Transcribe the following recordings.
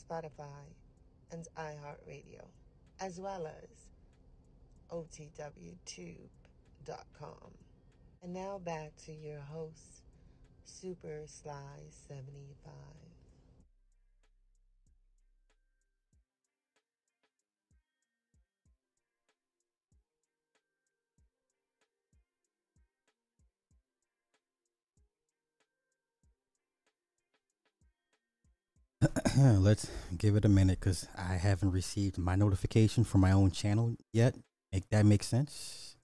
Spotify, and iHeartRadio, as well as OTWTube.com. And now back to your host, Super Sly 75. Let's give it a minute because I haven't received my notification from my own channel yet. Make that make sense?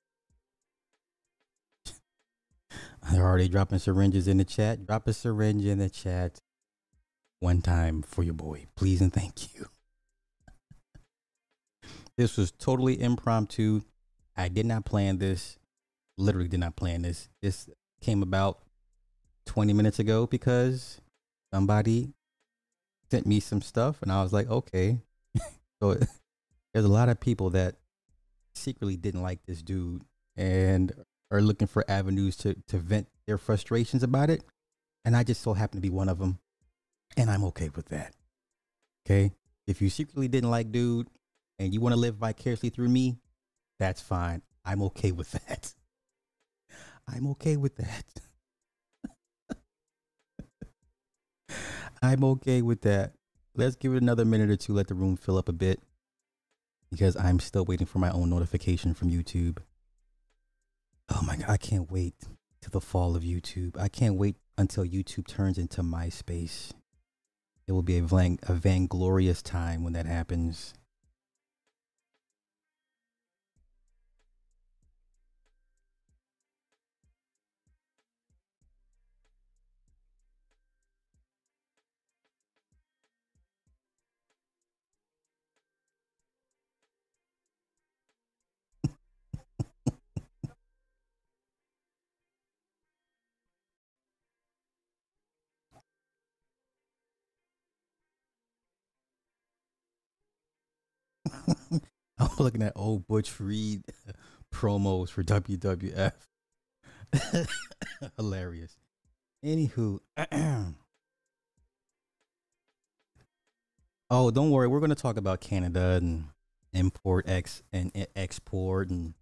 They're already dropping syringes in the chat. Drop a syringe in the chat one time for your boy, please and thank you. this was totally impromptu. I did not plan this. Literally did not plan this. This came about 20 minutes ago because somebody sent me some stuff and I was like, okay. so there's a lot of people that secretly didn't like this dude and are looking for avenues to, to vent their frustrations about it. And I just so happen to be one of them. And I'm okay with that. Okay. If you secretly didn't like dude and you want to live vicariously through me, that's fine. I'm okay with that. I'm okay with that. I'm okay with that. Let's give it another minute or two, let the room fill up a bit because I'm still waiting for my own notification from YouTube. Oh my God, I can't wait to the fall of YouTube. I can't wait until YouTube turns into MySpace. It will be a, van- a vainglorious time when that happens. I'm looking at old Butch Reed promos for WWF. Hilarious. Anywho, oh, don't worry. We're going to talk about Canada and import, ex and export, and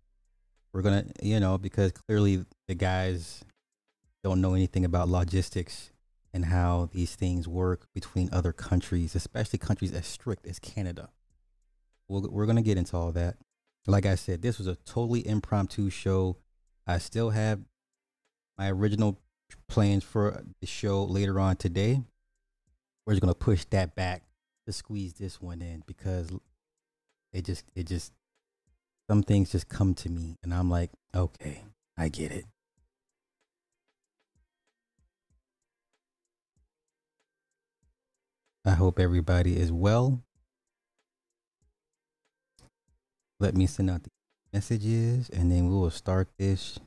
we're gonna, you know, because clearly the guys don't know anything about logistics and how these things work between other countries, especially countries as strict as Canada we we are going to get into all that. Like I said, this was a totally impromptu show. I still have my original plans for the show later on today. We're just going to push that back to squeeze this one in because it just, it just, some things just come to me and I'm like, okay, I get it. I hope everybody is well let me send out the messages and then we will start this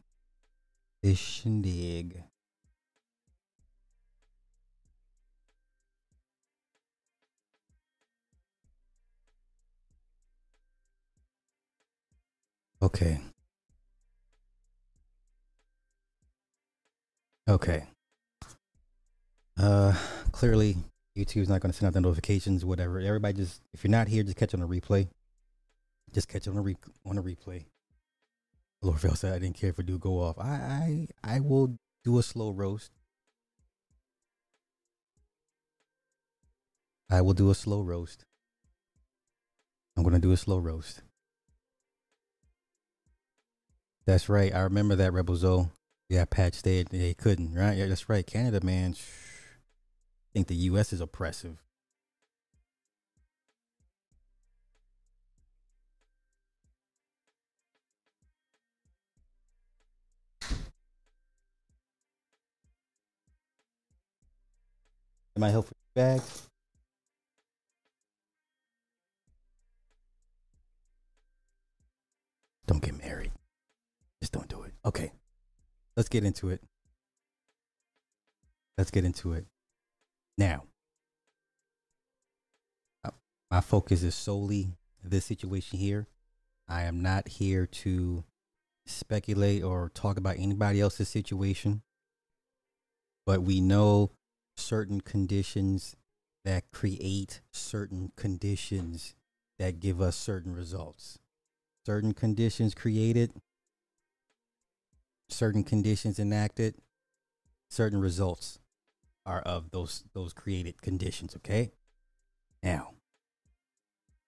this shindig. Okay. Okay. Uh clearly YouTube's not going to send out the notifications, whatever. Everybody just if you're not here, just catch on the replay. Just catch it on a re- on a replay. Lorville said I didn't care if it do go off. I I I will do a slow roast. I will do a slow roast. I'm gonna do a slow roast. That's right. I remember that Rebel Zoe. Yeah, Patch stayed. They couldn't. Right? Yeah, that's right. Canada, man. I think the U.S. is oppressive. Am I helpful bag? Don't get married. Just don't do it. Okay. Let's get into it. Let's get into it. Now, uh, my focus is solely this situation here. I am not here to speculate or talk about anybody else's situation. But we know certain conditions that create certain conditions that give us certain results. Certain conditions created, certain conditions enacted, certain results are of those those created conditions, okay? Now,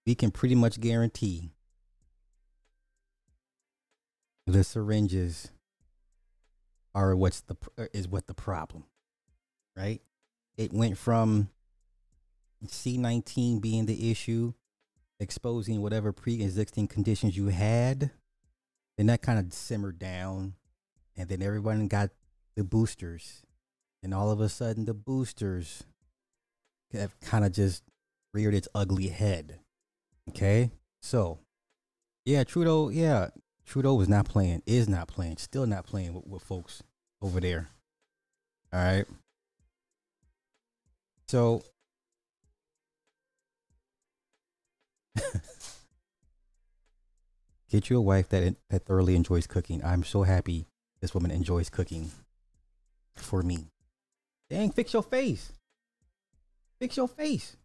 we can pretty much guarantee the syringes are what's the uh, is what the problem, right? It went from C19 being the issue, exposing whatever pre-existing conditions you had, then that kind of simmered down, and then everyone got the boosters, and all of a sudden the boosters have kind of just reared its ugly head. Okay, so yeah, Trudeau, yeah, Trudeau was not playing, is not playing, still not playing with, with folks over there. All right. So get you a wife that that thoroughly enjoys cooking. I'm so happy this woman enjoys cooking for me. Dang, fix your face. Fix your face.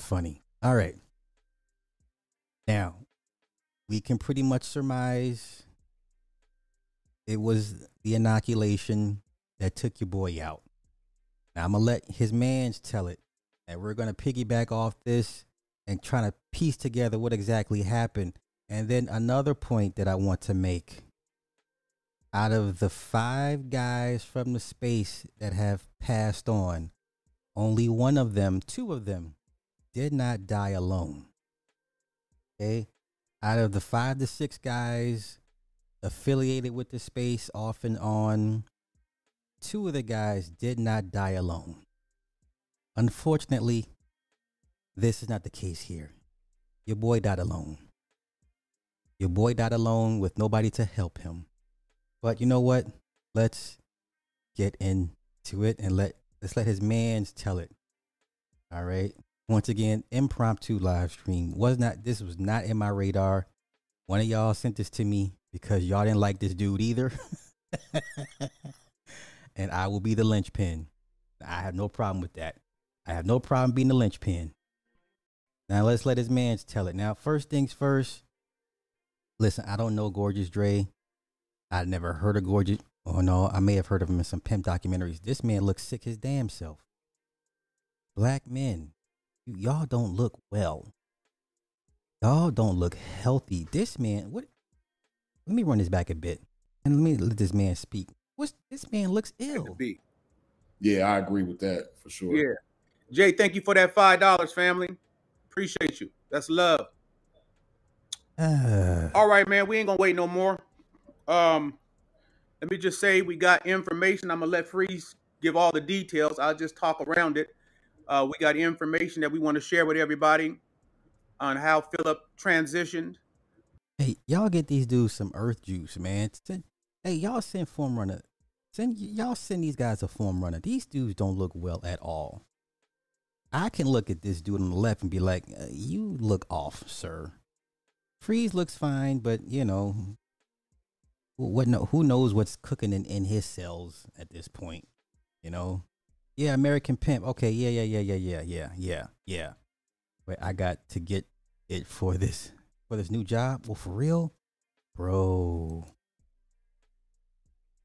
Funny. All right. Now, we can pretty much surmise it was the inoculation that took your boy out. Now, I'm to let his mans tell it. And we're to piggyback off this and trying to piece together what exactly happened. And then another point that I want to make out of the five guys from the space that have passed on, only one of them, two of them, did not die alone. Okay. Out of the five to six guys affiliated with the space off and on, two of the guys did not die alone. Unfortunately, this is not the case here. Your boy died alone. Your boy died alone with nobody to help him. But you know what? Let's get into it and let let's let his mans tell it. All right. Once again, impromptu live stream was not. This was not in my radar. One of y'all sent this to me because y'all didn't like this dude either. and I will be the linchpin. I have no problem with that. I have no problem being the linchpin. Now let's let his man tell it. Now, first things first. Listen, I don't know Gorgeous Dre. I never heard of Gorgeous. Oh no, I may have heard of him in some pimp documentaries. This man looks sick his damn self. Black men y'all don't look well. Y'all don't look healthy. This man, what? Let me run this back a bit, and let me let this man speak. What's this man looks ill? Yeah, I agree with that for sure. Yeah, Jay, thank you for that five dollars, family. Appreciate you. That's love. Uh, All right, man. We ain't gonna wait no more. Um, let me just say we got information. I'm gonna let Freeze give all the details. I'll just talk around it. Uh, we got information that we want to share with everybody on how Philip transitioned. Hey, y'all get these dudes some earth juice, man. Hey, y'all send form runner. Send y'all send these guys a form runner. These dudes don't look well at all. I can look at this dude on the left and be like, uh, "You look off, sir." Freeze looks fine, but you know, what? No, who knows what's cooking in, in his cells at this point? You know, yeah, American Pimp. Okay, yeah, yeah, yeah, yeah, yeah, yeah, yeah, yeah. Wait, I got to get it for this for this new job. Well, for real, bro.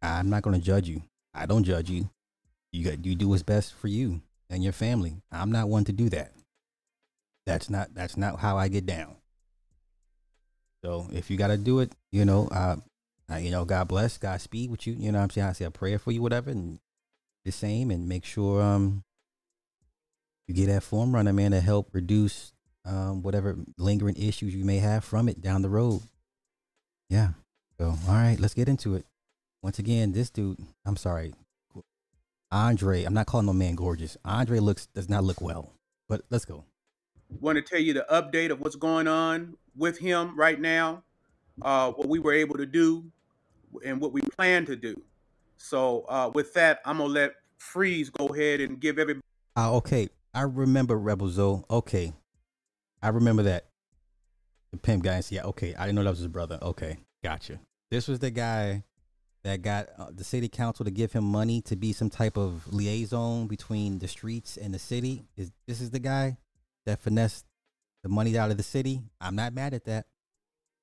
I'm not gonna judge you. I don't judge you. You got you do what's best for you and your family. I'm not one to do that. That's not that's not how I get down. So if you gotta do it, you know, uh, uh you know, God bless, God speed with you. You know, I'm saying I say a prayer for you, whatever, and the same and make sure um you get that form runner man to help reduce um whatever lingering issues you may have from it down the road. Yeah. So all right, let's get into it. Once again, this dude, I'm sorry. Andre, I'm not calling no man gorgeous. Andre looks does not look well. But let's go. want to tell you the update of what's going on with him right now, uh, what we were able to do, and what we plan to do. So uh, with that, I'm gonna let Freeze go ahead and give everybody. Ah, okay. I remember Rebel Zoe. Okay. I remember that. The pimp guy. Yeah, okay. I didn't know that was his brother. Okay. Gotcha. This was the guy that got uh, the city council to give him money to be some type of liaison between the streets and the city. Is this is the guy that finessed the money out of the city? I'm not mad at that.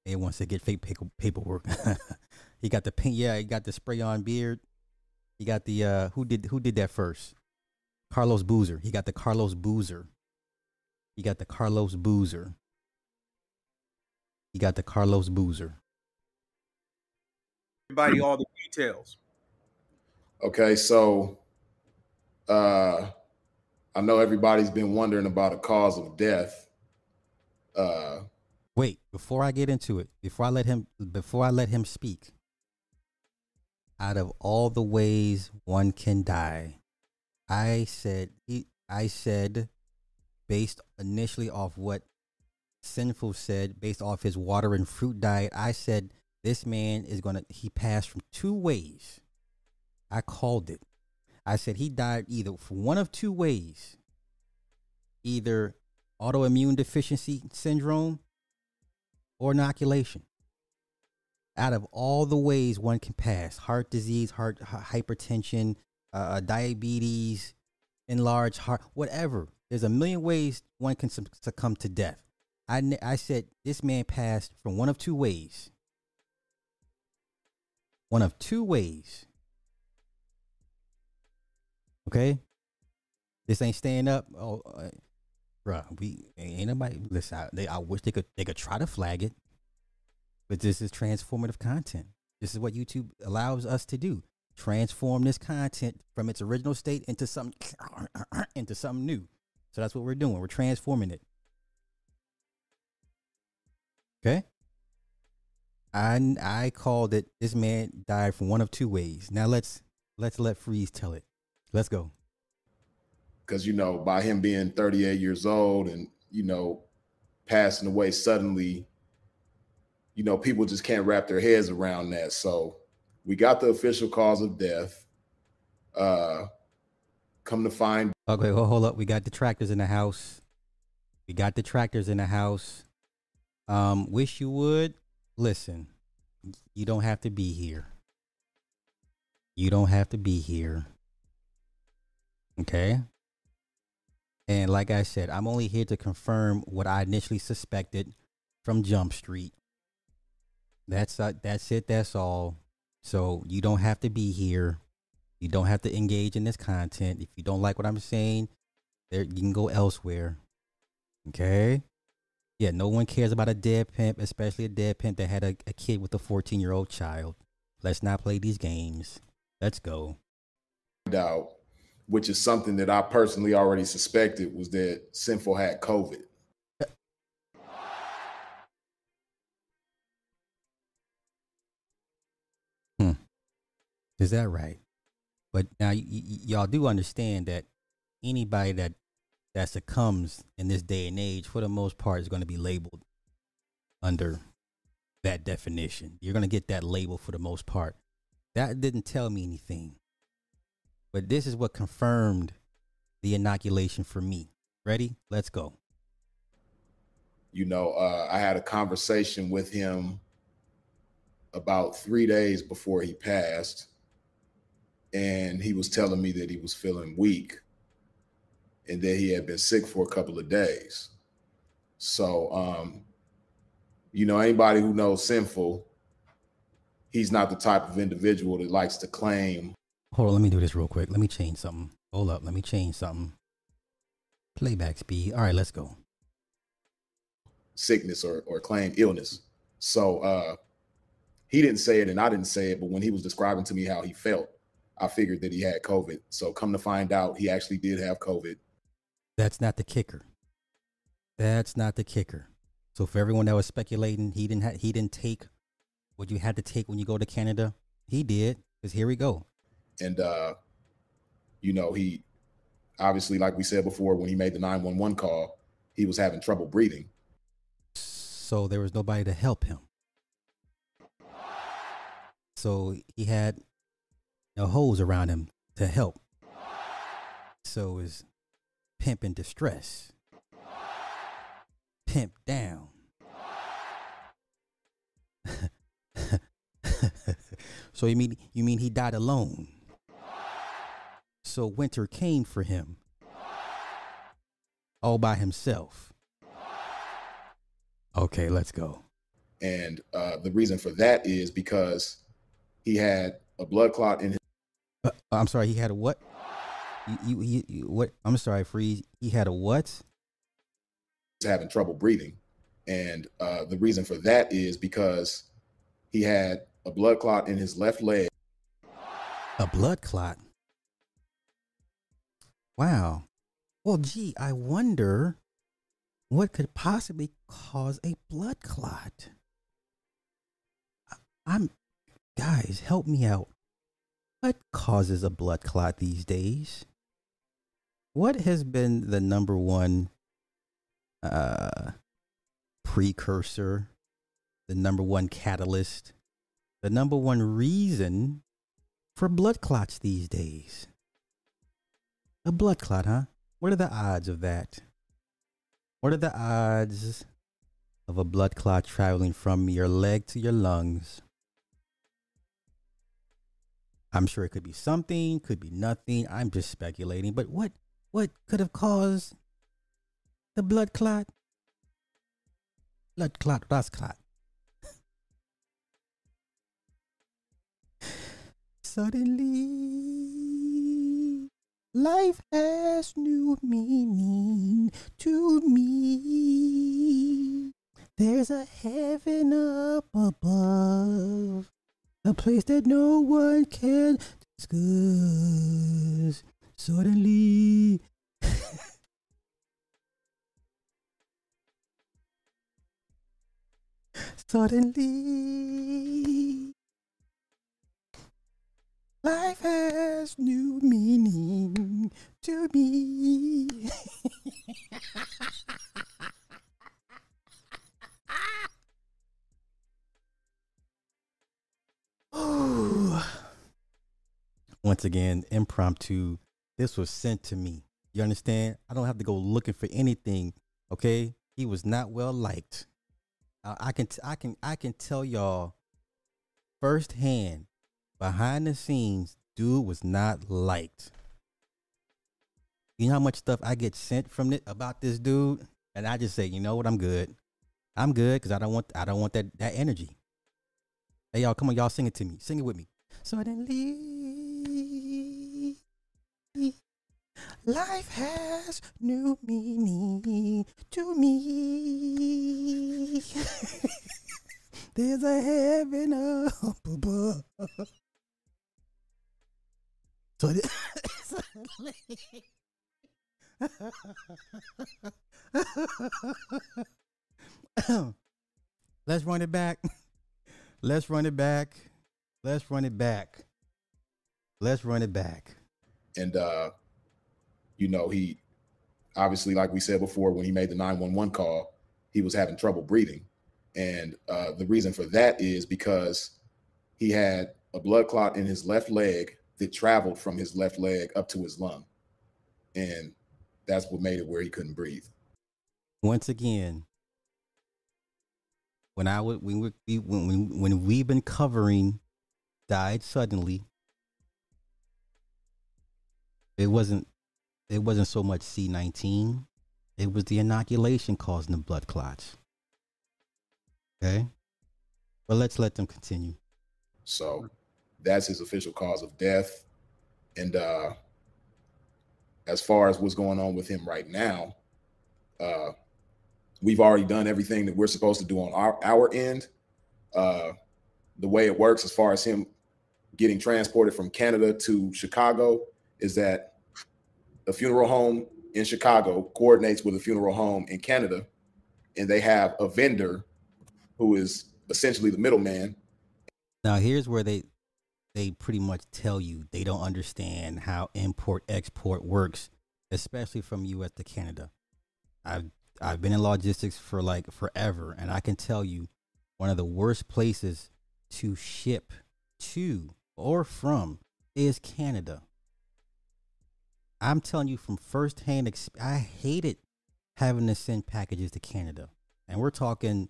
He wants to get fake paper- paperwork. he got the paint. Yeah, he got the spray on beard. He got the uh who did who did that first? Carlos Boozer. He got the Carlos Boozer. He got the Carlos Boozer. He got the Carlos Boozer. Everybody all the details. Okay, so uh I know everybody's been wondering about a cause of death. Uh Wait, before I get into it, before I let him before I let him speak. Out of all the ways one can die, I said he I said based initially off what Sinful said, based off his water and fruit diet, I said this man is gonna he passed from two ways. I called it. I said he died either from one of two ways. Either autoimmune deficiency syndrome or inoculation. Out of all the ways one can pass, heart disease, heart hypertension, uh, diabetes, enlarged heart, whatever. There's a million ways one can succumb to death. I, I said this man passed from one of two ways. One of two ways. Okay? This ain't staying up. Oh, uh, bruh, we ain't nobody. Listen, I, they, I wish they could they could try to flag it, but this is transformative content. This is what YouTube allows us to do: transform this content from its original state into something into something new. So that's what we're doing. We're transforming it. Okay. I I called it. This man died from one of two ways. Now let's let's let Freeze tell it. Let's go. because you know by him being 38 years old and you know passing away suddenly you know people just can't wrap their heads around that so we got the official cause of death uh come to find Okay, well, hold up. We got detractors in the house. We got detractors in the house. Um, wish you would listen. You don't have to be here. You don't have to be here. Okay. And like I said, I'm only here to confirm what I initially suspected from Jump Street. That's uh, that's it. That's all. So you don't have to be here. You don't have to engage in this content. If you don't like what I'm saying, there you can go elsewhere. Okay? Yeah, no one cares about a dead pimp, especially a dead pimp that had a, a kid with a 14 year old child. Let's not play these games. Let's go. which is something that i personally already suspected was that sinful had covid hmm. Is that right? But now y- y- y'all do understand that anybody that that succumbs in this day and age, for the most part, is going to be labeled under that definition. You're going to get that label for the most part. That didn't tell me anything, but this is what confirmed the inoculation for me. Ready? Let's go. you know uh i had a conversation with him about three days before he passed and he was telling me that he was feeling weak and that he had been sick for a couple of days so um you know anybody who knows sinful he's not the type of individual that likes to claim Hold on, let me do this real quick. Let me change something. Hold up, let me change something. Playback speed. All right, let's go. sickness or, or claim illness. So uh, he didn't say it and I didn't say it, but when he was describing to me how he felt, I figured that he had COVID. So come to find out, he actually did have COVID. That's not the kicker. That's not the kicker. So for everyone that was speculating, he didn't ha- he didn't take what you had to take when you go to Canada. He did. Cause here we go. And, uh, you know, he obviously, like we said before, when he made the 911 call, he was having trouble breathing. So there was nobody to help him. So he had a hose around him to help. So is pimp in distress. Pimp down. so you mean you mean he died alone? So winter came for him all by himself. Okay, let's go. And uh, the reason for that is because he had a blood clot in his. Uh, I'm sorry, he had a what? You, you, you, what? I'm sorry, Freeze. He had a what? He's having trouble breathing. And uh, the reason for that is because he had a blood clot in his left leg. A blood clot? Wow. Well, gee, I wonder what could possibly cause a blood clot. I'm, guys, help me out. What causes a blood clot these days? What has been the number one uh, precursor, the number one catalyst, the number one reason for blood clots these days? A blood clot, huh? What are the odds of that? What are the odds of a blood clot traveling from your leg to your lungs? I'm sure it could be something, could be nothing. I'm just speculating. But what what could have caused the blood clot? Blood clot, blood clot. Suddenly, life has new meaning to me. There's a heaven up above, a place that no one can discuss. Suddenly, suddenly, life has new meaning to me. Once again, impromptu. This was sent to me. You understand? I don't have to go looking for anything. Okay, he was not well liked. Uh, I can, t- I can, I can tell y'all firsthand, behind the scenes, dude was not liked. You know how much stuff I get sent from it about this dude, and I just say, you know what, I'm good. I'm good because I don't want, I don't want that that energy. Hey y'all, come on, y'all sing it to me. Sing it with me. Suddenly, life has new meaning to me. There's a heaven up above. Suddenly. Let's run it back. Let's run it back. Let's run it back. Let's run it back. And, uh, you know, he obviously, like we said before, when he made the 911 call, he was having trouble breathing. And uh, the reason for that is because he had a blood clot in his left leg that traveled from his left leg up to his lung. And that's what made it where he couldn't breathe. Once again, when I would when we, when when we've been covering died suddenly, it wasn't it wasn't so much C nineteen, it was the inoculation causing the blood clots. Okay, but let's let them continue. So that's his official cause of death. And uh as far as what's going on with him right now, uh we've already done everything that we're supposed to do on our, our end. Uh the way it works as far as him getting transported from Canada to Chicago is that a funeral home in Chicago coordinates with a funeral home in Canada, and they have a vendor who is essentially the middleman. Now here's where they they pretty much tell you they don't understand how import export works, especially from US to Canada. I've I've been in logistics for like forever, and I can tell you one of the worst places to ship to or from is Canada. I'm telling you from firsthand, experience, I hated having to send packages to Canada, and we're talking.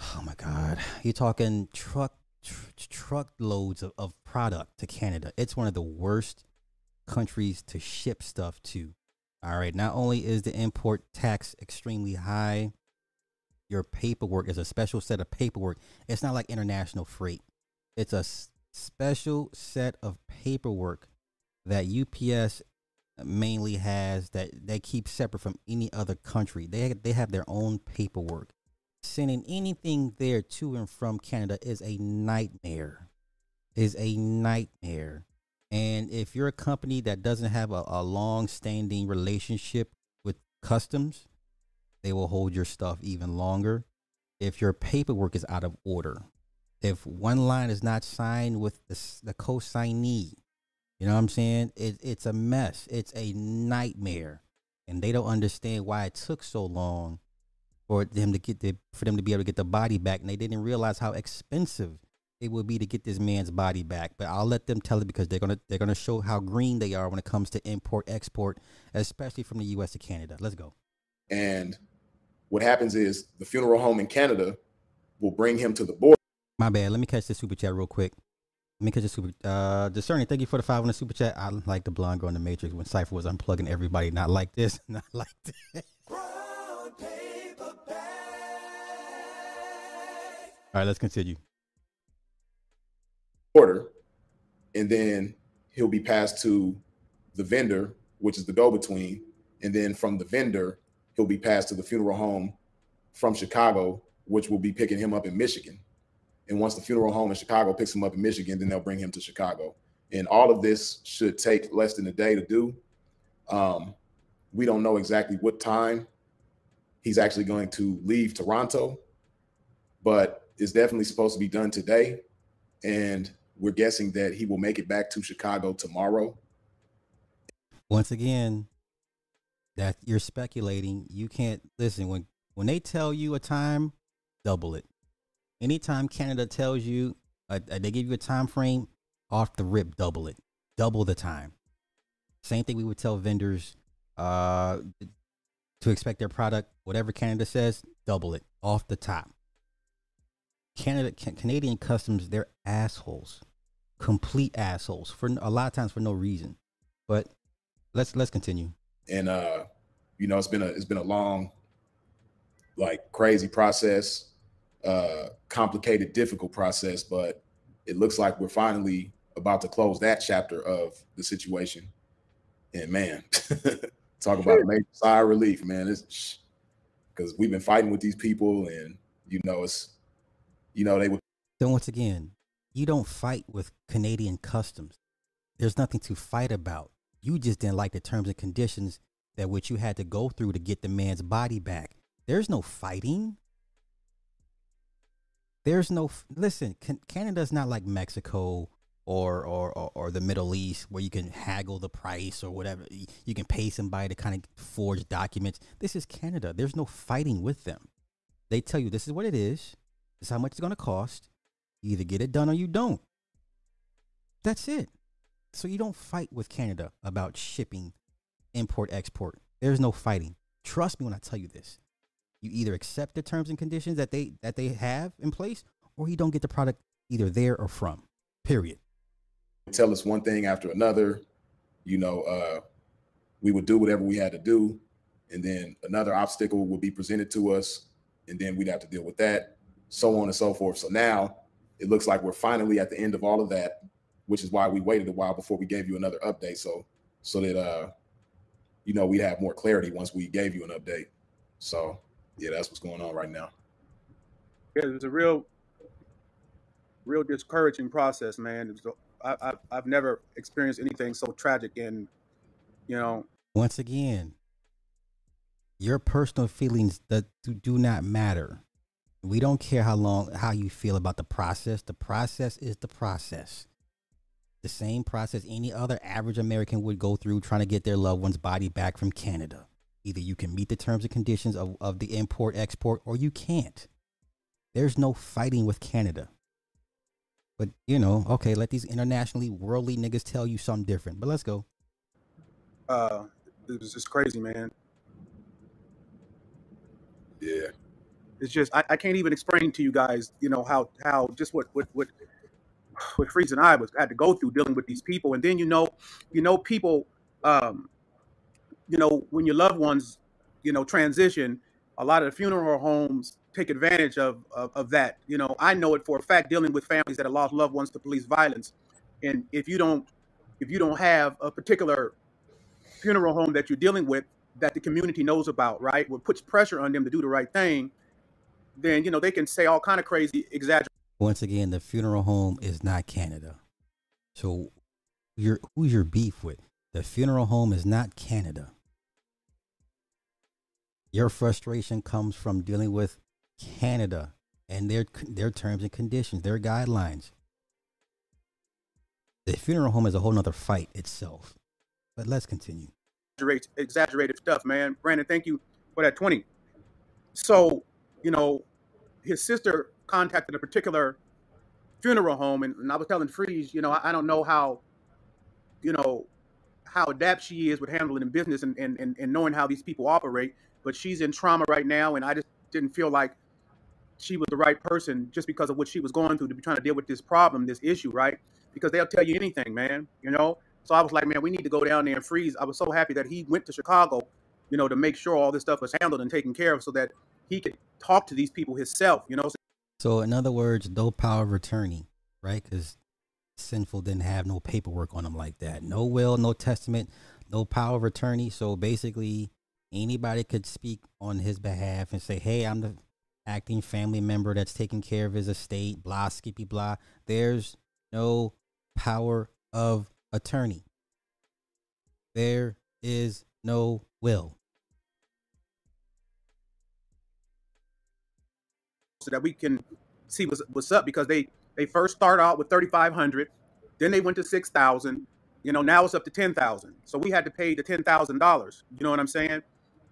Oh my God, you're talking truck tr- truckloads of, of product to Canada. It's one of the worst countries to ship stuff to. All right. Not only is the import tax extremely high, your paperwork is a special set of paperwork. It's not like international freight. It's a s- special set of paperwork that UPS mainly has that they keep separate from any other country. They they have their own paperwork. Sending anything there to and from Canada is a nightmare. Is a nightmare. And if you're a company that doesn't have a, a long standing relationship with customs, they will hold your stuff even longer. If your paperwork is out of order, if one line is not signed with the, the consignee, you know what I'm saying? It, it's a mess. It's a nightmare, and they don't understand why it took so long for them to get the for them to be able to get the body back, and they didn't realize how expensive it would be to get this man's body back. But I'll let them tell it because they're gonna they're gonna show how green they are when it comes to import export, especially from the U.S. to Canada. Let's go. And what happens is the funeral home in Canada will bring him to the border. My bad. Let me catch the super chat real quick. Catch the super. Uh, discerning. Thank you for the five on the super chat. I like the blonde girl in the Matrix when Cypher was unplugging everybody. Not like this. Not like this. All right, let's continue. Order, and then he'll be passed to the vendor, which is the go-between, and then from the vendor, he'll be passed to the funeral home from Chicago, which will be picking him up in Michigan. And once the funeral home in Chicago picks him up in Michigan, then they'll bring him to Chicago. And all of this should take less than a day to do. Um, we don't know exactly what time he's actually going to leave Toronto, but it's definitely supposed to be done today. And we're guessing that he will make it back to Chicago tomorrow. Once again, that you're speculating. You can't listen when when they tell you a time, double it. Anytime Canada tells you uh, uh, they give you a time frame, off the rip, double it, double the time. Same thing we would tell vendors uh, to expect their product. Whatever Canada says, double it off the top. Canada, Ca- Canadian customs, they're assholes, complete assholes for a lot of times for no reason. But let's let's continue. And uh, you know, it's been a it's been a long, like crazy process, uh, complicated, difficult process, but it looks like we're finally about to close that chapter of the situation. And man, talk about a major sigh of relief, man. It's because we've been fighting with these people, and you know, it's you know, they would So once again, you don't fight with Canadian customs. There's nothing to fight about. You just didn't like the terms and conditions that which you had to go through to get the man's body back. There's no fighting. There's no listen. Can, Canada's not like Mexico or, or or or the Middle East where you can haggle the price or whatever. You, you can pay somebody to kind of forge documents. This is Canada. There's no fighting with them. They tell you this is what it is. This is how much it's going to cost. You either get it done or you don't. That's it. So you don't fight with Canada about shipping, import, export. There's no fighting. Trust me when I tell you this. You either accept the terms and conditions that they that they have in place, or you don't get the product either there or from. Period. tell us one thing after another. You know, uh, we would do whatever we had to do, and then another obstacle would be presented to us, and then we'd have to deal with that, so on and so forth. So now it looks like we're finally at the end of all of that, which is why we waited a while before we gave you another update. So so that uh, you know, we'd have more clarity once we gave you an update. So yeah, that's what's going on right now. Yeah, it's a real, real discouraging process, man. It's, I, I, I've never experienced anything so tragic, and you know, Once again, your personal feelings that do, do not matter. We don't care how long how you feel about the process. The process is the process. The same process any other average American would go through trying to get their loved one's body back from Canada. Either you can meet the terms and conditions of, of the import export or you can't. There's no fighting with Canada. But you know, okay, let these internationally worldly niggas tell you something different. But let's go. Uh, it was just crazy, man. Yeah. It's just I, I can't even explain to you guys, you know, how how just what what what what Freeze and I was had to go through dealing with these people, and then you know, you know, people, um, you know, when your loved ones, you know, transition, a lot of the funeral homes take advantage of, of of that. You know, I know it for a fact dealing with families that have lost loved ones to police violence, and if you don't if you don't have a particular funeral home that you're dealing with that the community knows about, right, what puts pressure on them to do the right thing, then you know they can say all kind of crazy exaggeration. Once again, the funeral home is not Canada. So your who's your beef with? The funeral home is not Canada. Your frustration comes from dealing with Canada and their their terms and conditions, their guidelines. The funeral home is a whole nother fight itself. But let's continue. exaggerate exaggerated stuff, man. Brandon, thank you for that 20. So, you know, his sister contacted a particular funeral home, and, and I was telling Freeze, you know, I, I don't know how, you know, how adept she is with handling in business and, and, and, and knowing how these people operate, but she's in trauma right now, and I just didn't feel like she was the right person just because of what she was going through to be trying to deal with this problem, this issue, right? Because they'll tell you anything, man, you know? So I was like, man, we need to go down there and freeze. I was so happy that he went to Chicago, you know, to make sure all this stuff was handled and taken care of so that he could talk to these people himself, you know? So, in other words, no power of attorney, right? Because sinful didn't have no paperwork on him like that. No will, no testament, no power of attorney. So basically, anybody could speak on his behalf and say, "Hey, I'm the acting family member that's taking care of his estate." Blah, skippy, blah. There's no power of attorney. There is no will. so that we can see what's, what's up because they they first start out with 3500 then they went to 6000 you know now it's up to 10000 so we had to pay the $10000 you know what i'm saying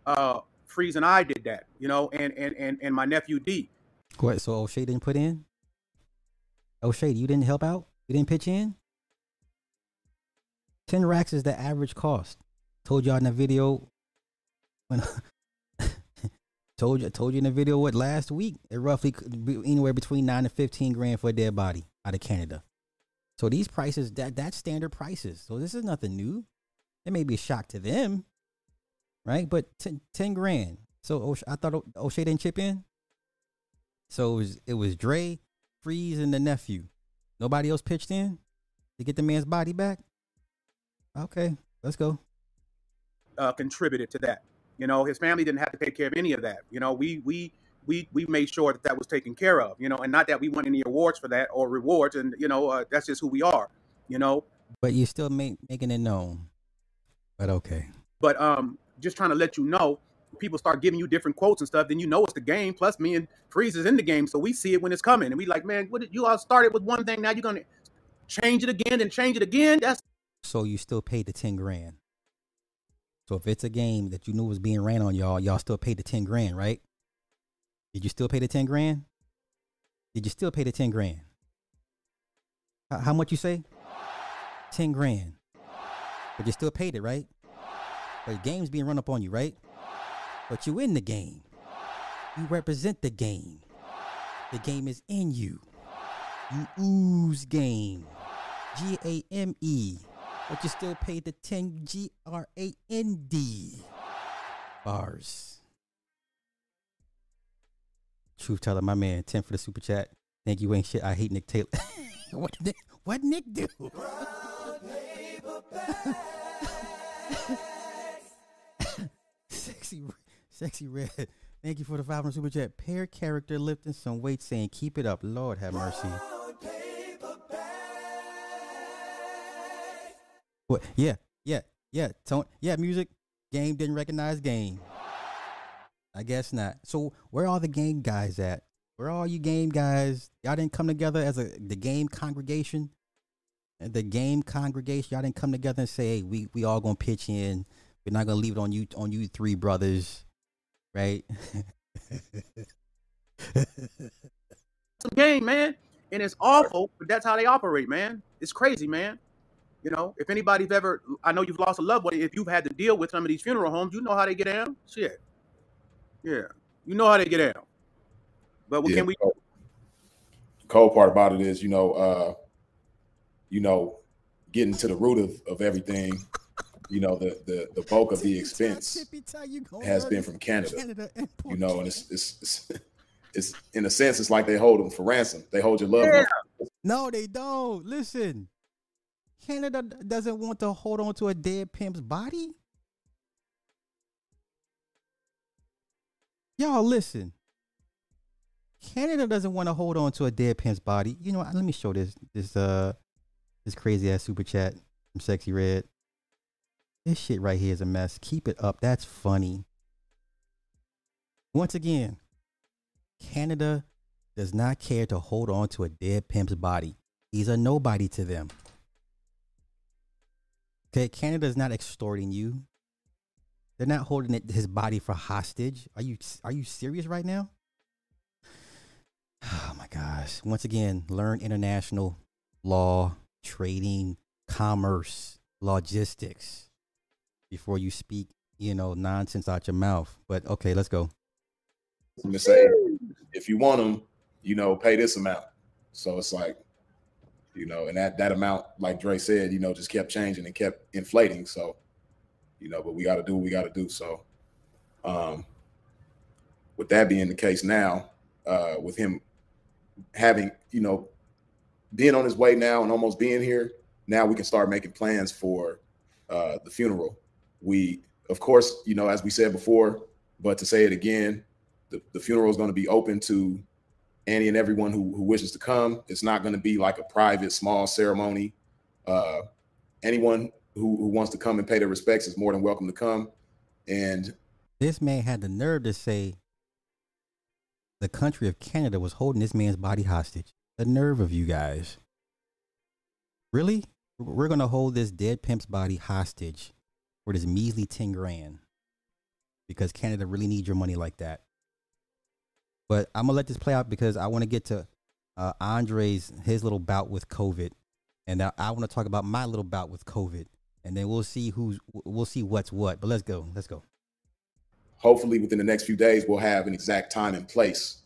uh freeze and i did that you know and and and, and my nephew d What? So O'Shea didn't put in? O'Shea, you didn't help out? You didn't pitch in? 10 racks is the average cost. Told y'all in the video when told you told you in the video what last week it roughly could be anywhere between 9 to 15 grand for a dead body out of Canada. So these prices that that's standard prices. So this is nothing new. It may be a shock to them, right? But 10, 10 grand. So O'Shea, I thought O- O'Shea didn't chip in. So it was it was Dre, Freeze, and the nephew. Nobody else pitched in to get the man's body back. Okay, let's go. uh, contributed to that you know his family didn't have to take care of any of that you know we we we we made sure that that was taken care of you know and not that we won any awards for that or rewards and you know uh, that's just who we are you know But you're still make, making it known. But okay. but um just trying to let you know people start giving you different quotes and stuff then you know it's the game plus me and freeze is in the game so we see it when it's coming and we like man what did you all started with one thing now you're gonna change it again and change it again that's So you still paid the ten grand. So if it's a game that you knew was being ran on y'all, y'all still paid the ten grand, right? Did you still pay the ten grand? Did you still pay the ten grand? How, how much you say? Ten grand. But you still paid it, right? The game's being run up on you, right? But you in the game. You represent the game. The game is in you. You ooze game. G A M E. But you still paid the 10 G R A N D bars. Truth teller, my man, 10 for the super chat. Thank you, ain't shit. I hate Nick Taylor. what Nick what Nick do? sexy sexy red. Thank you for the 500 super chat. Pair character lifting some weight saying keep it up. Lord have mercy. What? Yeah, yeah, yeah. Tone, yeah. Music. Game didn't recognize game. I guess not. So where are the game guys at? Where are all you game guys? Y'all didn't come together as a the game congregation. The game congregation, y'all didn't come together and say, "Hey, we we all gonna pitch in We're not gonna leave it on you on you three brothers, right? Some game, man, and it's awful, but that's how they operate, man. It's crazy, man. You know, if anybody's ever, I know you've lost a loved one. If you've had to deal with some of these funeral homes, you know how they get down. Shit, yeah, you know how they get down. But what Yeah, can we? cold- cold part about it is, you know, uh, you know, getting to the root of, of everything, you know, the, the the bulk of the expense has been from Canada. You know, and it's it's it's, it's in a sense, it's like they hold them for ransom. They hold your love. Yeah. No, they don't. Listen, Canada doesn't want to hold on to a dead pimp's body. Y'all, listen. Canada doesn't want to hold on to a dead pimp's body. You know, what? let me show this this uh this crazy ass super chat from Sexy Red. This shit right here is a mess. Keep it up. That's funny. Once again, Canada does not care to hold on to a dead pimp's body. He's a nobody to them. Okay, Canada is not extorting you. They're not holding it, his body for hostage. Are you are you serious right now? Oh my gosh. Once again, learn international law, trading, commerce, logistics before you speak, you know, nonsense out your mouth. But okay, let's go. They say, if you want them, you know, pay this amount. So it's like, you know, and that that amount, like Dre said, you know, just kept changing and kept inflating. So, you know, but we got to do what we got to do. So, um, with that being the case now, uh, with him having, you know, being on his way now and almost being here, now we can start making plans for uh, the funeral. We, of course, you know, as we said before, but to say it again, the, the funeral is going to be open to Annie and everyone who, who wishes to come. It's not going to be like a private, small ceremony. Uh, anyone who, who wants to come and pay their respects is more than welcome to come. And This man had the nerve to say the country of Canada was holding this man's body hostage. The nerve of you guys. Really? We're going to hold this dead pimp's body hostage for this measly 10 grand because Canada really needs your money like that. But I'm to let this play out because I want to get to uh, Andre's, his little bout with COVID. And I, I want to talk about my little bout with COVID. And then we'll see who's, we'll see what's what. But let's go. Let's go. hopefully within the next few days, we'll have an exact time and place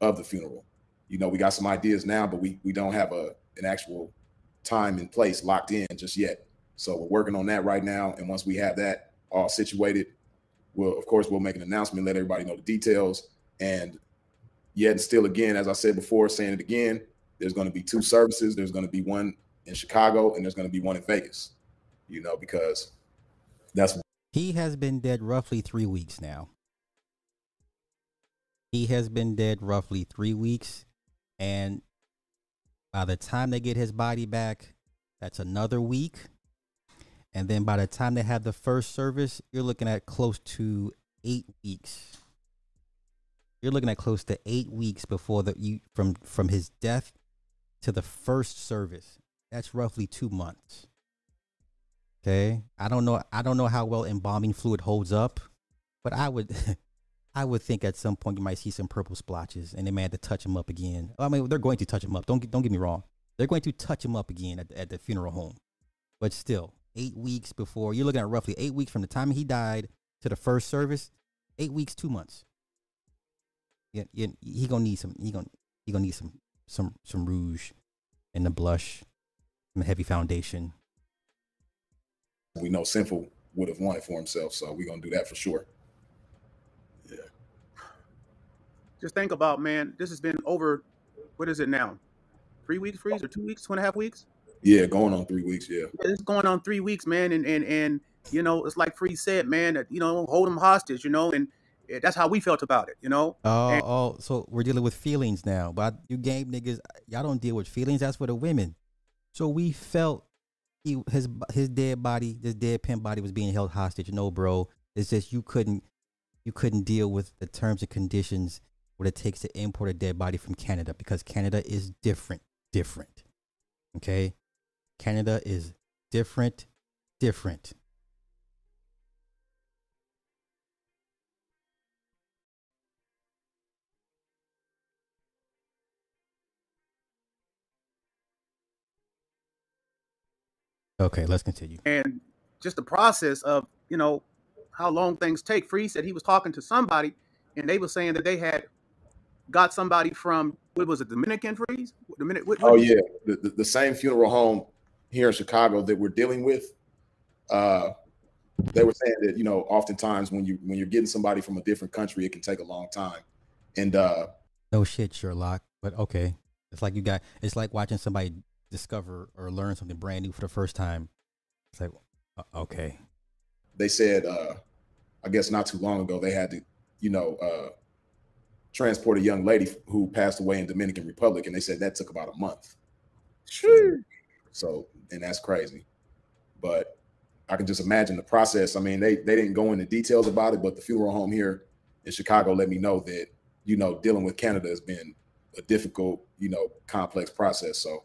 of the funeral. You know, we got some ideas now, but we, we don't have a, an actual time and place locked in just yet. So we're working on that right now. And once we have that all situated, we'll, of course, we'll make an announcement, let everybody know the details. And yet and still again, as I said before, saying it again, there's going to be two services. There's going to be one in Chicago and there's going to be one in Vegas, you know, because that's He has been dead roughly three weeks now. He has been dead roughly three weeks. And by the time they get his body back, that's another week. And then by the time they have the first service, you're looking at close to eight weeks. You're looking at close to eight weeks before the you from from his death to the first service. That's roughly two months. Okay. I don't know. I don't know how well embalming fluid holds up, but I would, I would think at some point you might see some purple splotches, and they may have to touch him up again. I mean, they're going to touch him up. Don't get- don't get me wrong. They're going to touch him up again at at the funeral home, but still, eight weeks before you're looking at roughly eight weeks from the time he died to the first service. Eight weeks, two months. Yeah, yeah he gonna need some. He gonna he gonna need some some some rouge, and the blush, some heavy foundation. we know Sinful would have wanted for himself. So we're gonna do that for sure. Yeah. Just think about, man. This has been over. What is it now? Three weeks, freeze, or two weeks, two and a half weeks? Yeah, going on three weeks. Yeah, It's going on three weeks, man. And and and you know, it's like Free said, man. You know, hold them hostage, you know, and that's how we felt about it, you know. Oh, And- oh, so we're dealing with feelings now. But you game niggas, y'all don't deal with feelings. That's for the women. So we felt he his his dead body, this dead pimp body was being held hostage. No, bro, it's just you couldn't you couldn't deal with the terms and conditions what it takes to import a dead body from Canada because Canada is different, different. Okay, Canada is different, different. Okay, let's continue. And just the process of, you know, how long things take. Free said he was talking to somebody and they were saying that they had got somebody from what was it, Dominican Freeze? Dominic, what, what, oh yeah, the, the, the, same funeral home here in Chicago that we're dealing with. Uh, they were saying that you know, oftentimes when you when you're getting somebody from a different country, it can take a long time. And uh, No shit, Sherlock. But okay, it's like you got. It's like watching somebody discover or learn something brand new for the first time. It's like, uh, okay, they said, uh, I guess not too long ago, they had to, you know, uh, transport a young lady who passed away in Dominican Republic, and they said that took about a month. Sure. So, and that's crazy. But I can just imagine the process. I mean, they they didn't go into details about it, but the funeral home here in Chicago let me know that you know dealing with Canada has been a difficult, you know, complex process. So,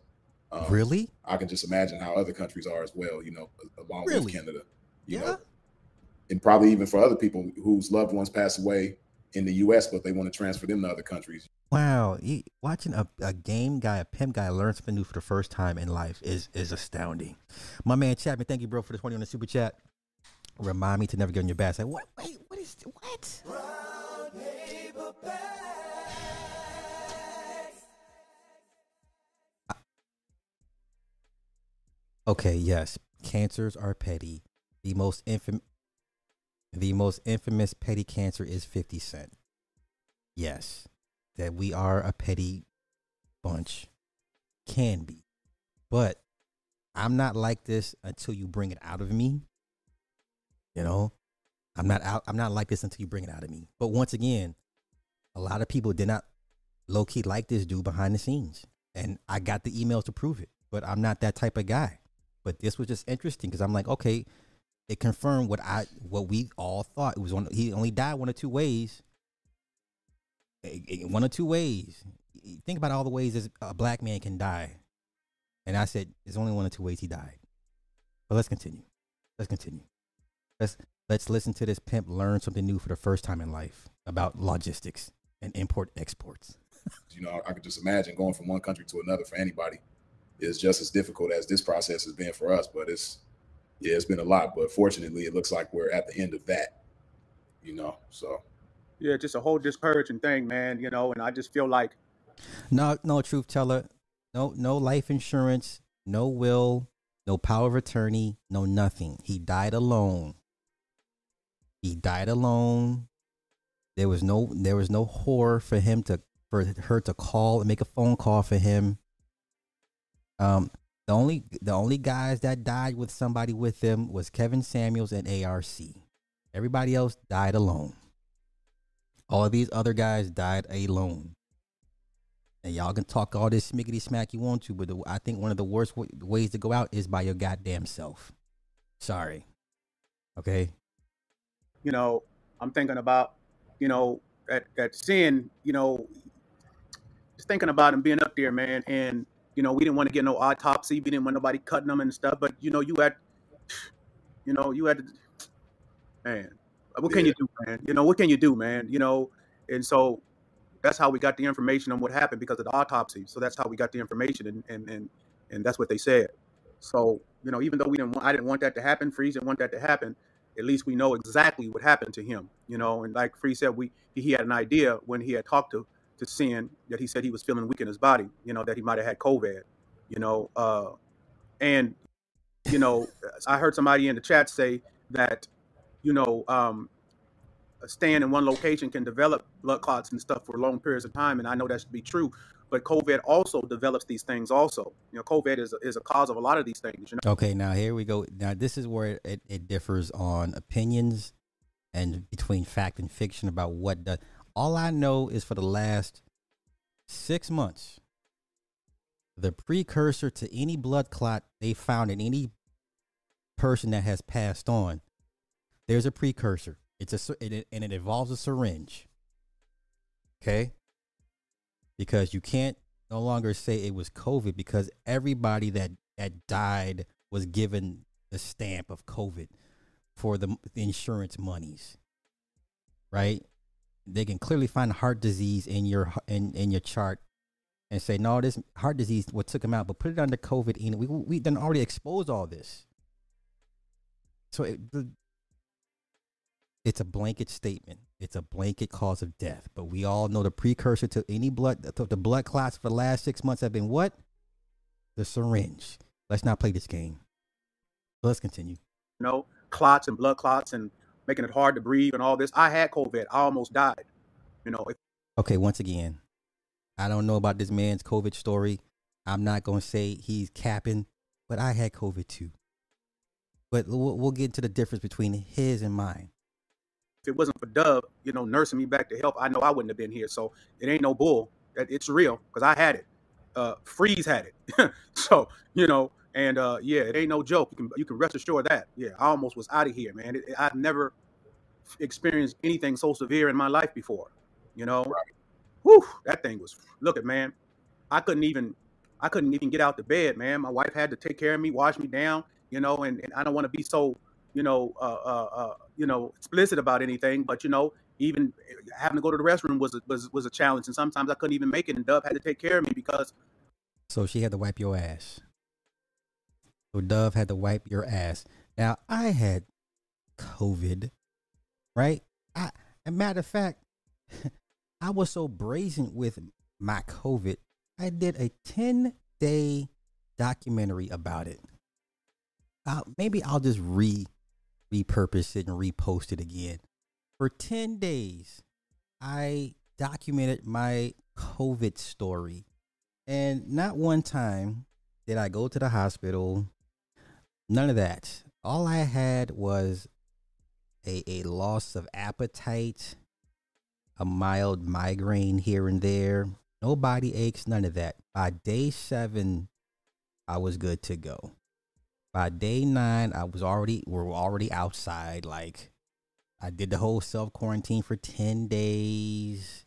um, really? I can just imagine how other countries are as well. You know, along Really? with Canada. You Yeah. know, and probably even for other people whose loved ones pass away in the U.S., but they want to transfer them to other countries. Wow, he, watching a, a game guy, a pimp guy learn something new for the first time in life is is astounding. My man Chapman, thank you, bro, for the twenty on the super chat. Remind me to never get on your back. Say what? Wait, what is what? Okay, yes, cancers are petty. The most infam- the most infamous petty cancer is Fifty Cent. Yes, that we are a petty bunch can be, but I'm not like this until you bring it out of me. You know, I'm not out. I'm not like this until you bring it out of me. But once again, a lot of people did not low key like this dude behind the scenes, and I got the emails to prove it. But I'm not that type of guy. But this was just interesting because I'm like, okay, it confirmed what I what we all thought. It was on. He only died one or two ways. One or two ways. Think about all the ways a black man can die. And I said, there's only one or two ways he died. But let's continue. Let's continue. Let's let's listen to this pimp learn something new for the first time in life about logistics and import exports. You know, I could just imagine going from one country to another for anybody is just as difficult as this process has been for us. But it's yeah, it's been a lot. But fortunately, it looks like we're at the end of that. You know, so Yeah, just a whole discouraging thing, man. You know, and I just feel like No, no truth teller. No, no life insurance, no will, no power of attorney, no nothing. He died alone. He died alone. There was no there was no whore for him to for her to call and make a phone call for him. Um the only the only guys that died with somebody with them was Kevin Samuels and ARC. Everybody else died alone. All these other guys died alone. And y'all can talk all this smickety smack you want to, but the, I think one of the worst wa- ways to go out is by your goddamn self. Sorry. Okay. you know, I'm thinking about, you know, that that sin, you know, just thinking about him being up there, man. And you know, we didn't want to get no autopsy. We didn't want nobody cutting them and stuff. But you know, you had, you know, you had, to, man. What can Yeah. you do, man? You know, what can you do, man? You know, and so that's how we got the information on what happened because of the autopsy. So that's how we got the information, and and and, and that's what they said. So you know, even though we didn't, want, I didn't want that to happen. Freeze didn't want that to happen. At least we know exactly what happened to him. You know, and like Freeze said, we he had an idea when he had talked to to Sin that he said he was feeling weak in his body. You know, that he might have had COVID. You know, uh, and you know, I heard somebody in the chat say that you know, um, staying in one location can develop blood clots and stuff for long periods of time, and I know that should be true. But COVID also develops these things. Also, you know, COVID is a, is a cause of a lot of these things. You know, Okay, now here we go. Now this is where it, it differs on opinions and between fact and fiction about what the all I know is for the last six months, the precursor to any blood clot they found in any person that has passed on, there's a precursor. It's a it, and it involves a syringe. Okay, because you can't no longer say it was COVID because everybody that that died was given the stamp of COVID for the, the insurance monies, right? They can clearly find heart disease in your in, in your chart and say, no, this heart disease what took him out, but put it under COVID. And we we done already exposed all this. So it, it's a blanket statement. It's a blanket cause of death. But we all know the precursor to any blood, the blood clots for the last six months have been what? The syringe. Let's not play this game. Let's continue. no clots and blood clots and making it hard to breathe and all this. I had COVID. I almost died. You know. Okay, once again, I don't know about this man's COVID story. I'm not going to say he's capping, but I had COVID too. But we'll, we'll get into the difference between his and mine if it wasn't for Dove, you know, nursing me back to health, I know I wouldn't have been here. So it ain't no bull. It's real because I had it. Uh, Freeze had it. so you know, and uh, yeah, it ain't no joke. You can you can rest assured that. Yeah, I almost was out of here, man. It, I've never experienced anything so severe in my life before. You know, right. Whew, that thing was. Look at man, I couldn't even I couldn't even get out the bed, man. My wife had to take care of me, wash me down. You know, and, and I don't want to be so you know, uh, uh, uh, you know, explicit about anything. But you know, even having to go to the restroom was a, was was a challenge, and sometimes I couldn't even make it. And Dove had to take care of me because. So she had to wipe your ass. So Dove had to wipe your ass. Now I had COVID, right? I, a matter of fact, I was so brazen with my COVID. I did a ten day documentary about it. Uh, maybe I'll just re repurpose it and repost it again. For 10 days, I documented my COVID story. And not one time did I go to the hospital. None of that. All I had was a, a loss of appetite, a mild migraine here and there, no body aches, none of that. By day seven, I was good to go by day nine, I was already we are already outside. Like I did the whole self quarantine for ten days.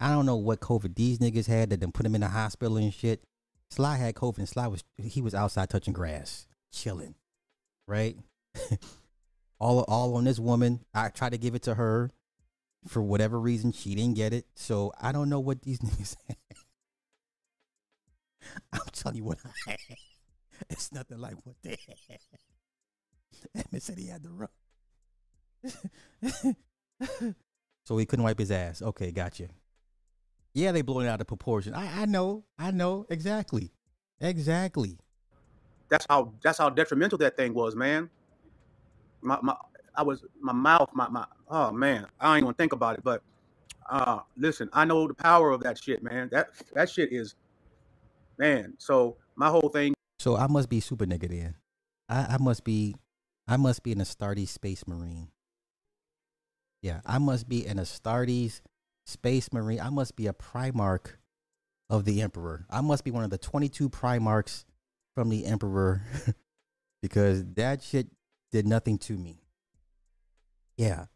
I don't know what COVID these niggas had that then put him in the hospital and shit. Sly had COVID and Sly was he was outside touching grass, chilling, right? all all on this woman. I tried to give it to her for whatever reason she didn't get it. So I don't know what these niggas. I'm telling you what I had. It's nothing like what they had. Emmett said he had to run. so he couldn't wipe his ass. Okay, gotcha. Yeah, they blowing it out of proportion. I, I know, I know exactly, exactly. That's how that's how detrimental that thing was, man. My my, I was my mouth, my my. Oh man, I don't even think about it. But uh, listen, I know the power of that shit, man. That that shit is, man. So my whole thing so I must be super nigga then. I, I must be I must be an Astartes Space Marine. Yeah, I must be an Astartes Space Marine. I must be a Primarch of the Emperor. I must be one of the 22 Primarchs from the Emperor because that shit did nothing to me. Yeah,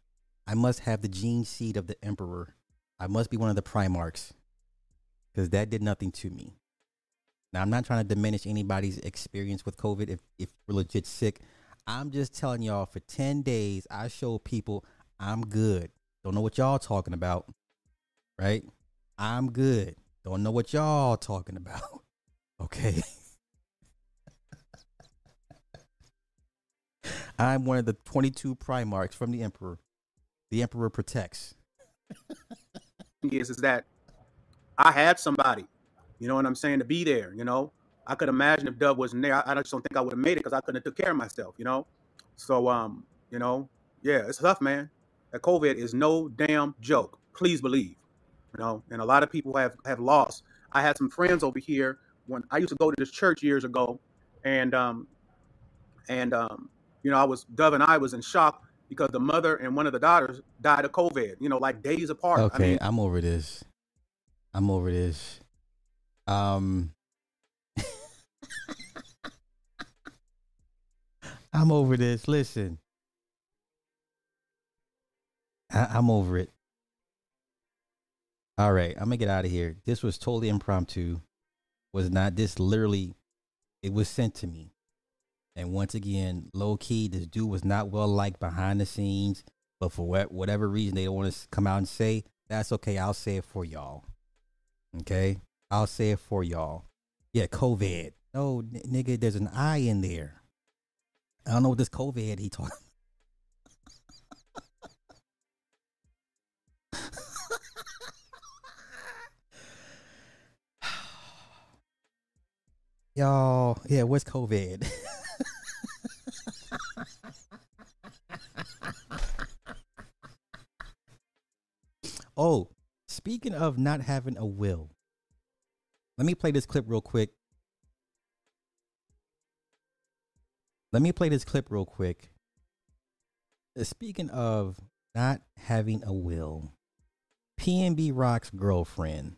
I must have the gene seed of the Emperor. I must be one of the Primarchs because that did nothing to me. Now, I'm not trying to diminish anybody's experience with COVID if, if you're legit sick. I'm just telling y'all for 10 days, I showed people I'm good. Don't know what y'all talking about, right? I'm good. Don't know what y'all talking about, okay? I'm one of the 22 Primarchs from the Emperor. The Emperor protects. is, is that I had somebody you know what I'm saying? To be there, you know. I could imagine if Dove wasn't there. I, I just don't think I would have made it because I couldn't have took care of myself, you know. So um, you know, yeah, it's tough, man. That COVID is no damn joke. Please believe, you know. And a lot of people have have lost. I had some friends over here when I used to go to this church years ago, and um, and um, you know, I was Dove and I was in shock because the mother and one of the daughters died of COVID. You know, like days apart. Okay, I mean, I'm over this. I'm over this. Um, I'm over this. Listen, I- am over it. All right, I'm gonna get out of here. This was totally impromptu. Was not this literally? It was sent to me, and once again, low key, this dude was not well liked behind the scenes. But for whatever reason, they don't want to come out and say that's okay. I'll say it for y'all. Okay, I'll say it for y'all. Yeah, COVID. No, n- nigga, there's an I in there. I don't know what this COVID he talking. Y'all, yeah, what's COVID? oh, speaking of not having a will, let me play this clip real quick. Let me play this clip real quick. Uh, Speaking of not having a will, PNB Rock's girlfriend.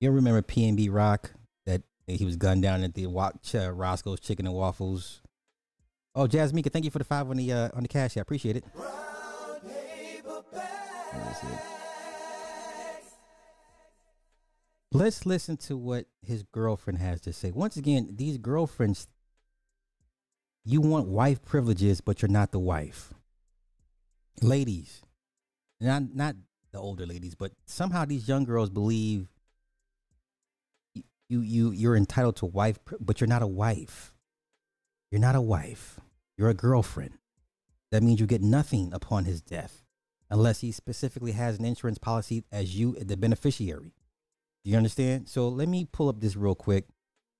You remember PNB Rock that he was gunned down at the uh, Roscoe's Chicken and Waffles? Oh, Jasmine, thank you for the five on the uh, on the cash. I appreciate it. Let's listen to what his girlfriend has to say. Once again, these girlfriends, you want wife privileges, but you're not the wife. Ladies, not not the older ladies, but somehow these young girls believe you you you're entitled to wife, but you're not a wife. You're not a wife. You're a girlfriend. That means you get nothing upon his death, unless he specifically has an insurance policy as you, the beneficiary. Do you understand? So let me pull up this real quick,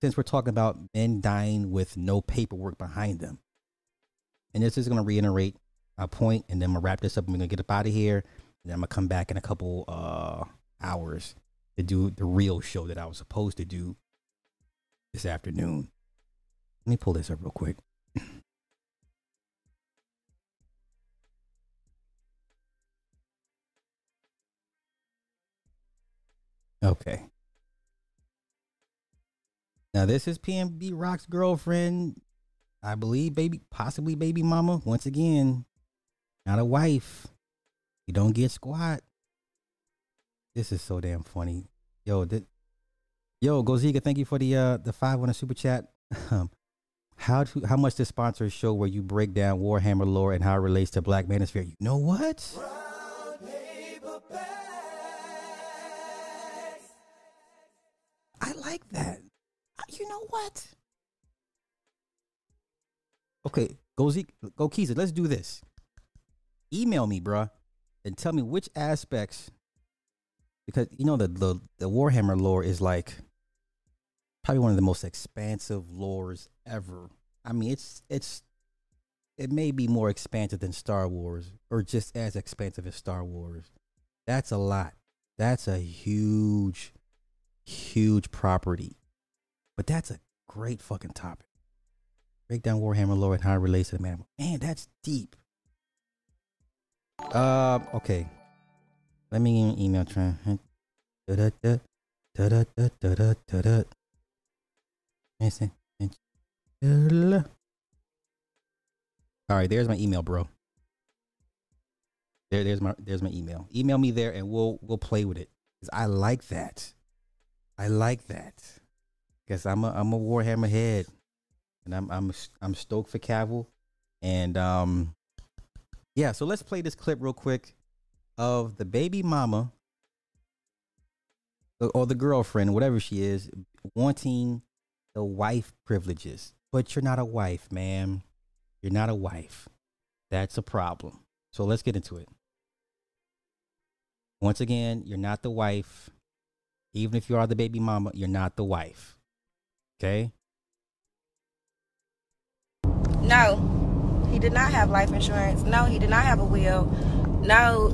since we're talking about men dying with no paperwork behind them. And this is going to reiterate a point, and then I'm gonna wrap this up. and We're gonna get up out of here, and I'm gonna come back in a couple uh hours to do the real show that I was supposed to do this afternoon. Let me pull this up real quick. Okay. Now this is PNB Rock's girlfriend, I believe, baby, possibly baby mama. Once again, not a wife. You don't get squat. This is so damn funny, yo. Th- yo, Gozika, thank you for the uh the five on super chat. Um, how to how much this sponsor show where you break down Warhammer lore and how it relates to Black Manosphere? You know what? Like that. You know what? Okay, go Zeke, go Keezer. Let's do this. Email me, bruh, and tell me which aspects, because you know the the the Warhammer lore is like probably one of the most expansive lores ever. I mean, it's it's it may be more expansive than Star Wars, or just as expansive as Star Wars. That's a lot. That's a huge, huge property. But that's a great fucking topic. Break down Warhammer lore and how it relates to the man. Man, that's deep. Uh, okay. Let me e- email try. Da-da-da, da-da-da, da-da, da-da. Listen, da-da. All right, there's my email, bro. There, there's my there's my email. Email me there, and we'll we'll play with it. 'Cause I like that. I like that. Cause I'm a I'm a Warhammer head, and I'm I'm I'm stoked for Cavill, and um, yeah. So let's play this clip real quick of the baby mama or- or the girlfriend, whatever she is, wanting the wife privileges, but you're not a wife, ma'am. You're not a wife. That's a problem. So let's get into it. Once again, you're not the wife. Even if you are the baby mama, you're not the wife. Okay? No, he did not have life insurance. No, he did not have a will. No,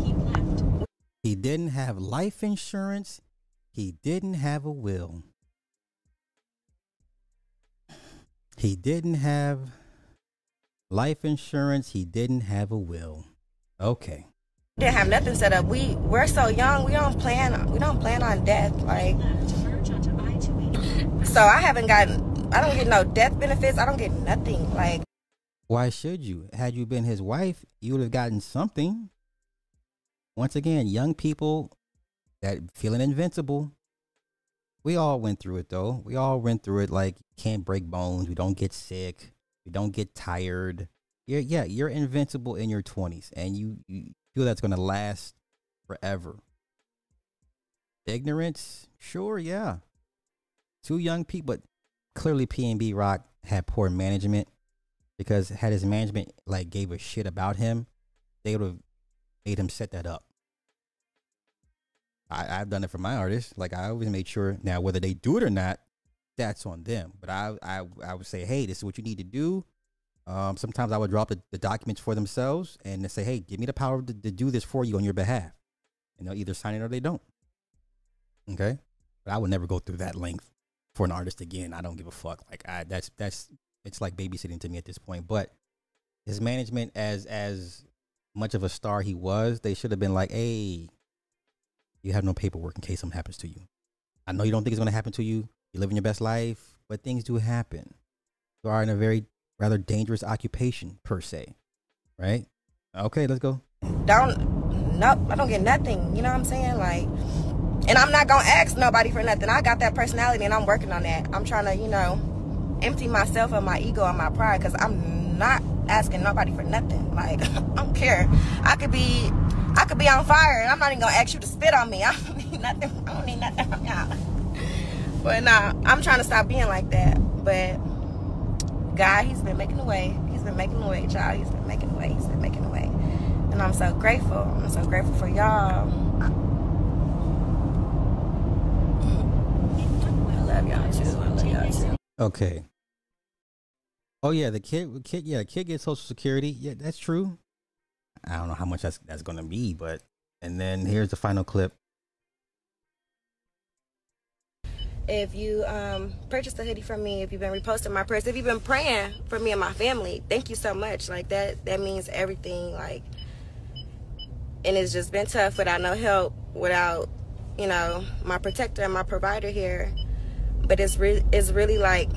He didn't have life insurance. He didn't have a will. He didn't have life insurance. He didn't have a will. Okay. Didn't have nothing set up. We we're so young. We don't plan. We don't plan on death. Like, so I haven't gotten. I don't get no death benefits. I don't get nothing. Like, Why should you? Had you been his wife, you would have gotten something. Once again, young people that feeling invincible. We all went through it though. We all went through it like can't break bones. We don't get sick. We don't get tired. You're, yeah, you're invincible in your 20s and you, you feel that's going to last forever. ignorance, sure, yeah. Two young people, but clearly PNB Rock had poor management because had his management like gave a shit about him, they would have made him set that up. I, I've done it for my artists. Like I always made sure. Now whether they do it or not, that's on them. But I I I would say, hey, this is what you need to do. Um, sometimes I would drop the, the documents for themselves and say, hey, give me the power to, to do this for you on your behalf. And they'll either sign it or they don't. Okay. But I would never go through that length for an artist again. I don't give a fuck. Like I that's that's it's like babysitting to me at this point. But his management as as much of a star he was, they should have been like, hey, you have no paperwork in case something happens to you. I know you don't think it's gonna happen to you. You're living your best life, but things do happen. You are in a very rather dangerous occupation per se. Right? Okay, let's go. Don't nope, I don't get nothing. You know what I'm saying? Like and I'm not gonna ask nobody for nothing. I got that personality and I'm working on that. I'm trying to, you know, empty myself of my ego and my pride because I'm not asking nobody for nothing. Like I don't care. I could be I could be on fire and I'm not even gonna ask you to spit on me. I don't need nothing. I don't need nothing from y'all. But nah, I'm trying to stop being like that. But God, He's been making a way. He's been making a way, y'all. He's been making a way. He's been making a way. And I'm so grateful. I'm so grateful for y'all. I love y'all too. I love y'all too. Okay. Oh yeah, the kid, kid, yeah, kid gets Social Security. Yeah, that's true. I don't know how much that's that's gonna be, but and then here's the final clip. If you um, purchased a hoodie from me, if you've been reposting my prayers, if you've been praying for me and my family, thank you so much. Like that, that means everything. Like, and it's just been tough without no help, without you know my protector and my provider here. But it's re- it's really like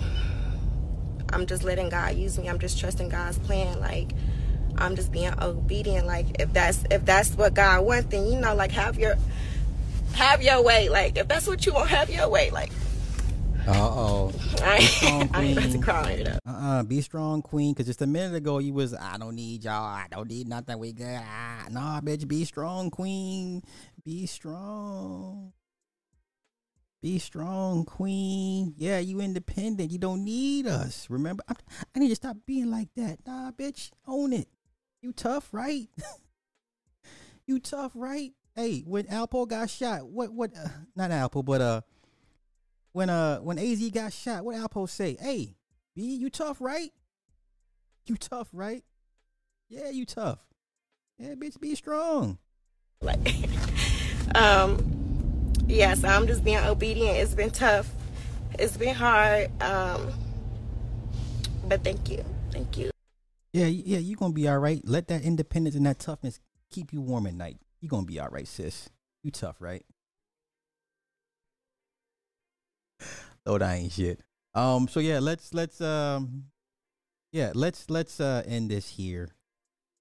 I'm just letting God use me. I'm just trusting God's plan. Like I'm just being obedient. Like if that's if that's what God wants, then you know, like have your have your way. Like if that's what you want, have your way. Like Uh oh. I ain't, I ain't about to cry it up. Uh uh be strong, queen. Cause just a minute ago you was I don't need y'all. I don't need nothing. We good. Ah, nah, bitch. Be strong, queen. Be strong. Be strong, queen. Yeah, you independent. You don't need us. Remember, I, I need to stop being like that. Nah, bitch, own it. You tough, right? you tough, right? Hey, when Alpo got shot, what what? Uh, not Alpo, but uh, when uh when Az got shot, what Alpo say? Hey, B, you tough, right? You tough, right? Yeah, you tough. Yeah, bitch, be strong. Like, um, yeah. So I'm just being obedient. It's been tough. It's been hard. Um, but thank you, thank you. Yeah, yeah, you gonna be all right. Let that independence and that toughness keep you warm at night. You gonna be all right, sis. You tough, right? Oh, that ain't shit. Um, so yeah, let's let's um, yeah, let's let's uh end this here,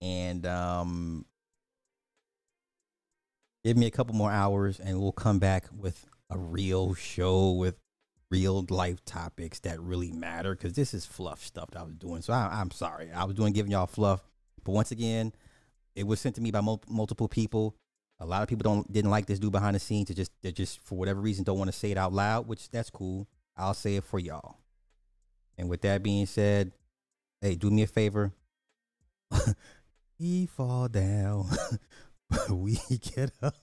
and um, give me a couple more hours, and we'll come back with a real show with real life topics that really matter because this is fluff stuff that I was doing. So I, I'm sorry. I was doing giving y'all fluff, but once again, it was sent to me by mul- multiple people. A lot of people don't didn't like this dude behind the scenes. They just they just for whatever reason don't want to say it out loud, which that's cool. I'll say it for y'all. And with that being said, hey, do me a favor. he fall down, but we get up.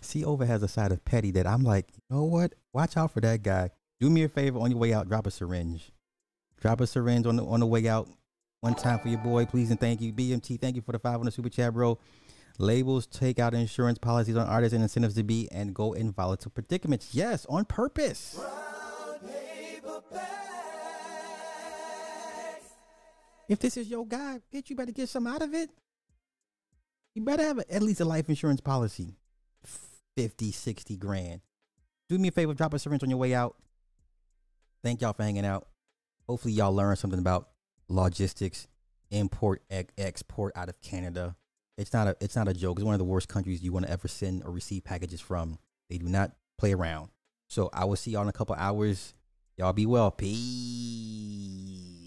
See, over has a side of petty that I'm like, you know what? Watch out for that guy. Do me a favor on your way out. Drop a syringe. Drop a syringe on the on the way out. One time for your boy, please and thank you. BMT, thank you for the five on the super chat, bro. Labels take out insurance policies on artists and incentives to be and go in volatile predicaments. Yes, on purpose. If this is your guy, bitch, you better get some out of it. You better have a, at least a life insurance policy. 50, 60 grand. Do me a favor, drop a syringe on your way out. Thank y'all for hanging out. Hopefully, y'all learned something about logistics, import, ex- export out of Canada. It's not a it's not a joke. It's one of the worst countries you want to ever send or receive packages from. They do not play around. So I will see y'all in a couple hours. Y'all be well. Peace.